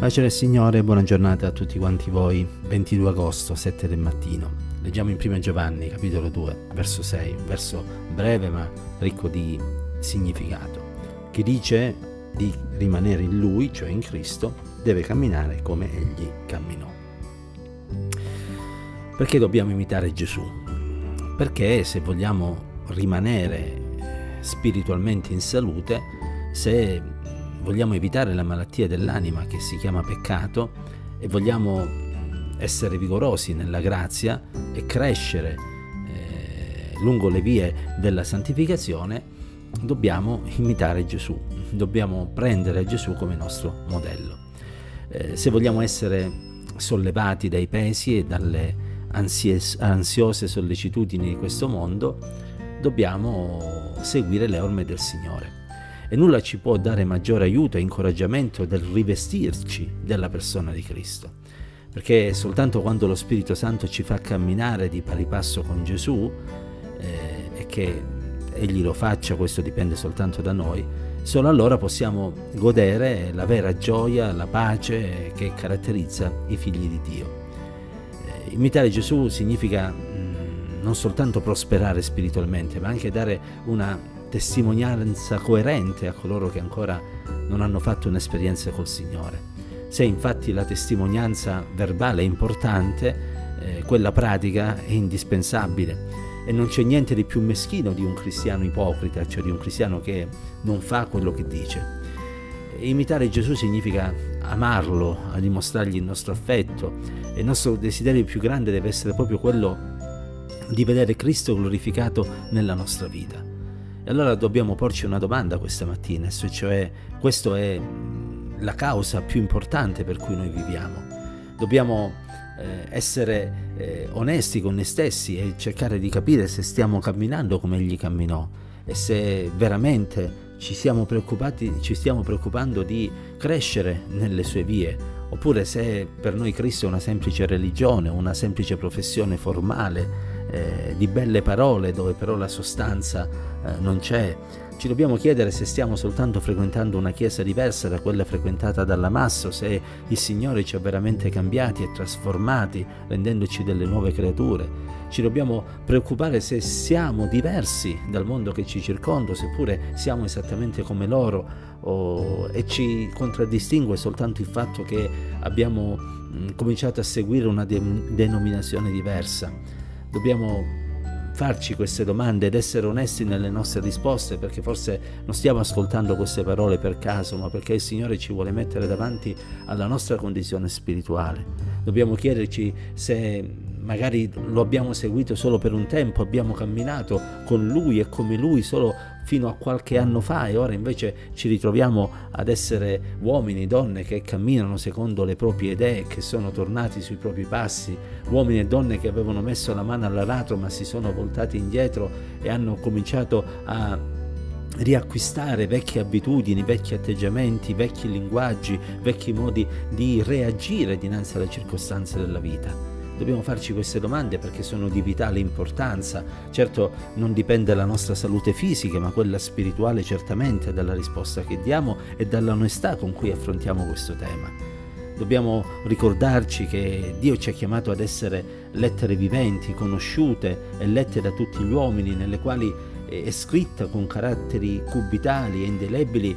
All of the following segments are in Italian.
Pace del Signore, buona giornata a tutti quanti voi. 22 agosto, 7 del mattino. Leggiamo in 1 Giovanni, capitolo 2, verso 6, un verso breve ma ricco di significato, che dice di rimanere in Lui, cioè in Cristo, deve camminare come Egli camminò. Perché dobbiamo imitare Gesù? Perché se vogliamo rimanere spiritualmente in salute, se vogliamo evitare la malattia dell'anima che si chiama peccato e vogliamo essere vigorosi nella grazia e crescere eh, lungo le vie della santificazione, dobbiamo imitare Gesù, dobbiamo prendere Gesù come nostro modello. Eh, se vogliamo essere sollevati dai pesi e dalle ansies- ansiose sollecitudini di questo mondo, dobbiamo seguire le orme del Signore. E nulla ci può dare maggiore aiuto e incoraggiamento del rivestirci della persona di Cristo. Perché soltanto quando lo Spirito Santo ci fa camminare di pari passo con Gesù, eh, e che Egli lo faccia, questo dipende soltanto da noi, solo allora possiamo godere la vera gioia, la pace che caratterizza i figli di Dio. Eh, imitare Gesù significa mh, non soltanto prosperare spiritualmente, ma anche dare una testimonianza coerente a coloro che ancora non hanno fatto un'esperienza col Signore. Se infatti la testimonianza verbale è importante, eh, quella pratica è indispensabile e non c'è niente di più meschino di un cristiano ipocrita, cioè di un cristiano che non fa quello che dice. Imitare Gesù significa amarlo, a dimostrargli il nostro affetto e il nostro desiderio più grande deve essere proprio quello di vedere Cristo glorificato nella nostra vita. Allora dobbiamo porci una domanda questa mattina, cioè questa è mm, la causa più importante per cui noi viviamo. Dobbiamo eh, essere eh, onesti con noi stessi e cercare di capire se stiamo camminando come Egli camminò e se veramente ci stiamo, ci stiamo preoccupando di crescere nelle sue vie, oppure se per noi Cristo è una semplice religione, una semplice professione formale, eh, di belle parole dove però la sostanza eh, non c'è. Ci dobbiamo chiedere se stiamo soltanto frequentando una chiesa diversa da quella frequentata dalla massa se il Signore ci ha veramente cambiati e trasformati rendendoci delle nuove creature. Ci dobbiamo preoccupare se siamo diversi dal mondo che ci circonda, seppure siamo esattamente come loro o, e ci contraddistingue soltanto il fatto che abbiamo mh, cominciato a seguire una de- denominazione diversa. Dobbiamo farci queste domande ed essere onesti nelle nostre risposte perché forse non stiamo ascoltando queste parole per caso ma perché il Signore ci vuole mettere davanti alla nostra condizione spirituale. Dobbiamo chiederci se magari lo abbiamo seguito solo per un tempo, abbiamo camminato con lui e come lui solo fino a qualche anno fa e ora invece ci ritroviamo ad essere uomini, donne che camminano secondo le proprie idee, che sono tornati sui propri passi, uomini e donne che avevano messo la mano all'aratro ma si sono voltati indietro e hanno cominciato a riacquistare vecchie abitudini, vecchi atteggiamenti, vecchi linguaggi, vecchi modi di reagire dinanzi alle circostanze della vita. Dobbiamo farci queste domande perché sono di vitale importanza. Certo non dipende la nostra salute fisica, ma quella spirituale certamente dalla risposta che diamo e dall'onestà con cui affrontiamo questo tema. Dobbiamo ricordarci che Dio ci ha chiamato ad essere lettere viventi, conosciute e lette da tutti gli uomini, nelle quali è scritta con caratteri cubitali e indelebili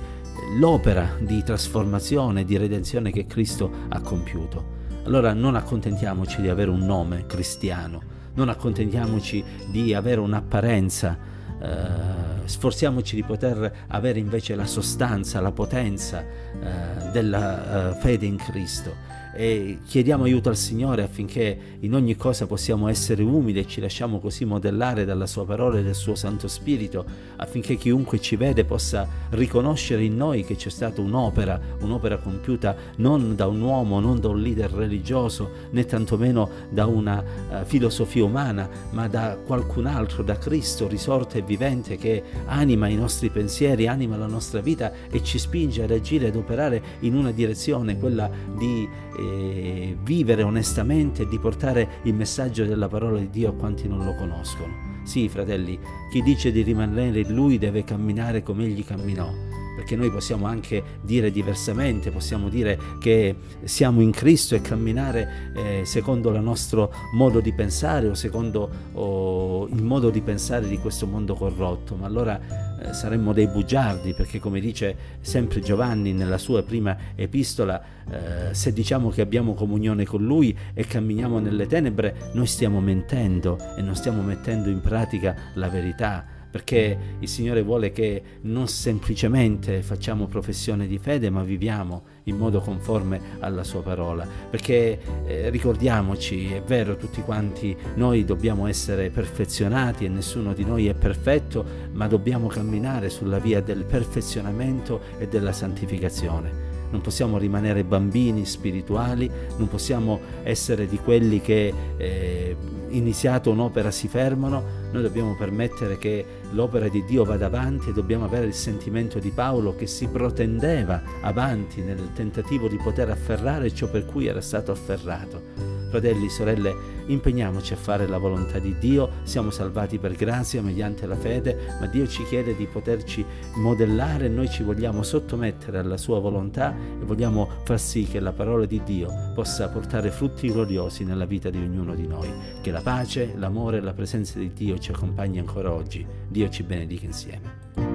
l'opera di trasformazione e di redenzione che Cristo ha compiuto. Allora non accontentiamoci di avere un nome cristiano, non accontentiamoci di avere un'apparenza, eh, sforziamoci di poter avere invece la sostanza, la potenza eh, della eh, fede in Cristo e chiediamo aiuto al Signore affinché in ogni cosa possiamo essere umili e ci lasciamo così modellare dalla Sua parola e dal Suo Santo Spirito, affinché chiunque ci vede possa riconoscere in noi che c'è stata un'opera, un'opera compiuta non da un uomo, non da un leader religioso, né tantomeno da una uh, filosofia umana, ma da qualcun altro, da Cristo risorto e vivente che anima i nostri pensieri, anima la nostra vita e ci spinge ad agire, ad operare in una direzione, quella di eh, vivere onestamente e di portare il messaggio della parola di Dio a quanti non lo conoscono. Sì, fratelli, chi dice di rimanere in Lui deve camminare come Egli camminò. Perché noi possiamo anche dire diversamente, possiamo dire che siamo in Cristo e camminare eh, secondo il nostro modo di pensare o secondo oh, il modo di pensare di questo mondo corrotto, ma allora eh, saremmo dei bugiardi perché come dice sempre Giovanni nella sua prima epistola, eh, se diciamo che abbiamo comunione con Lui e camminiamo nelle tenebre, noi stiamo mentendo e non stiamo mettendo in pratica la verità perché il Signore vuole che non semplicemente facciamo professione di fede, ma viviamo in modo conforme alla sua parola. Perché eh, ricordiamoci, è vero, tutti quanti noi dobbiamo essere perfezionati e nessuno di noi è perfetto, ma dobbiamo camminare sulla via del perfezionamento e della santificazione non possiamo rimanere bambini spirituali, non possiamo essere di quelli che eh, iniziato un'opera si fermano, noi dobbiamo permettere che l'opera di Dio vada avanti e dobbiamo avere il sentimento di Paolo che si protendeva avanti nel tentativo di poter afferrare ciò per cui era stato afferrato. Fratelli, sorelle, impegniamoci a fare la volontà di Dio, siamo salvati per grazia mediante la fede, ma Dio ci chiede di poterci modellare, noi ci vogliamo sottomettere alla sua volontà e vogliamo far sì che la parola di Dio possa portare frutti gloriosi nella vita di ognuno di noi. Che la pace, l'amore e la presenza di Dio ci accompagni ancora oggi. Dio ci benedica insieme.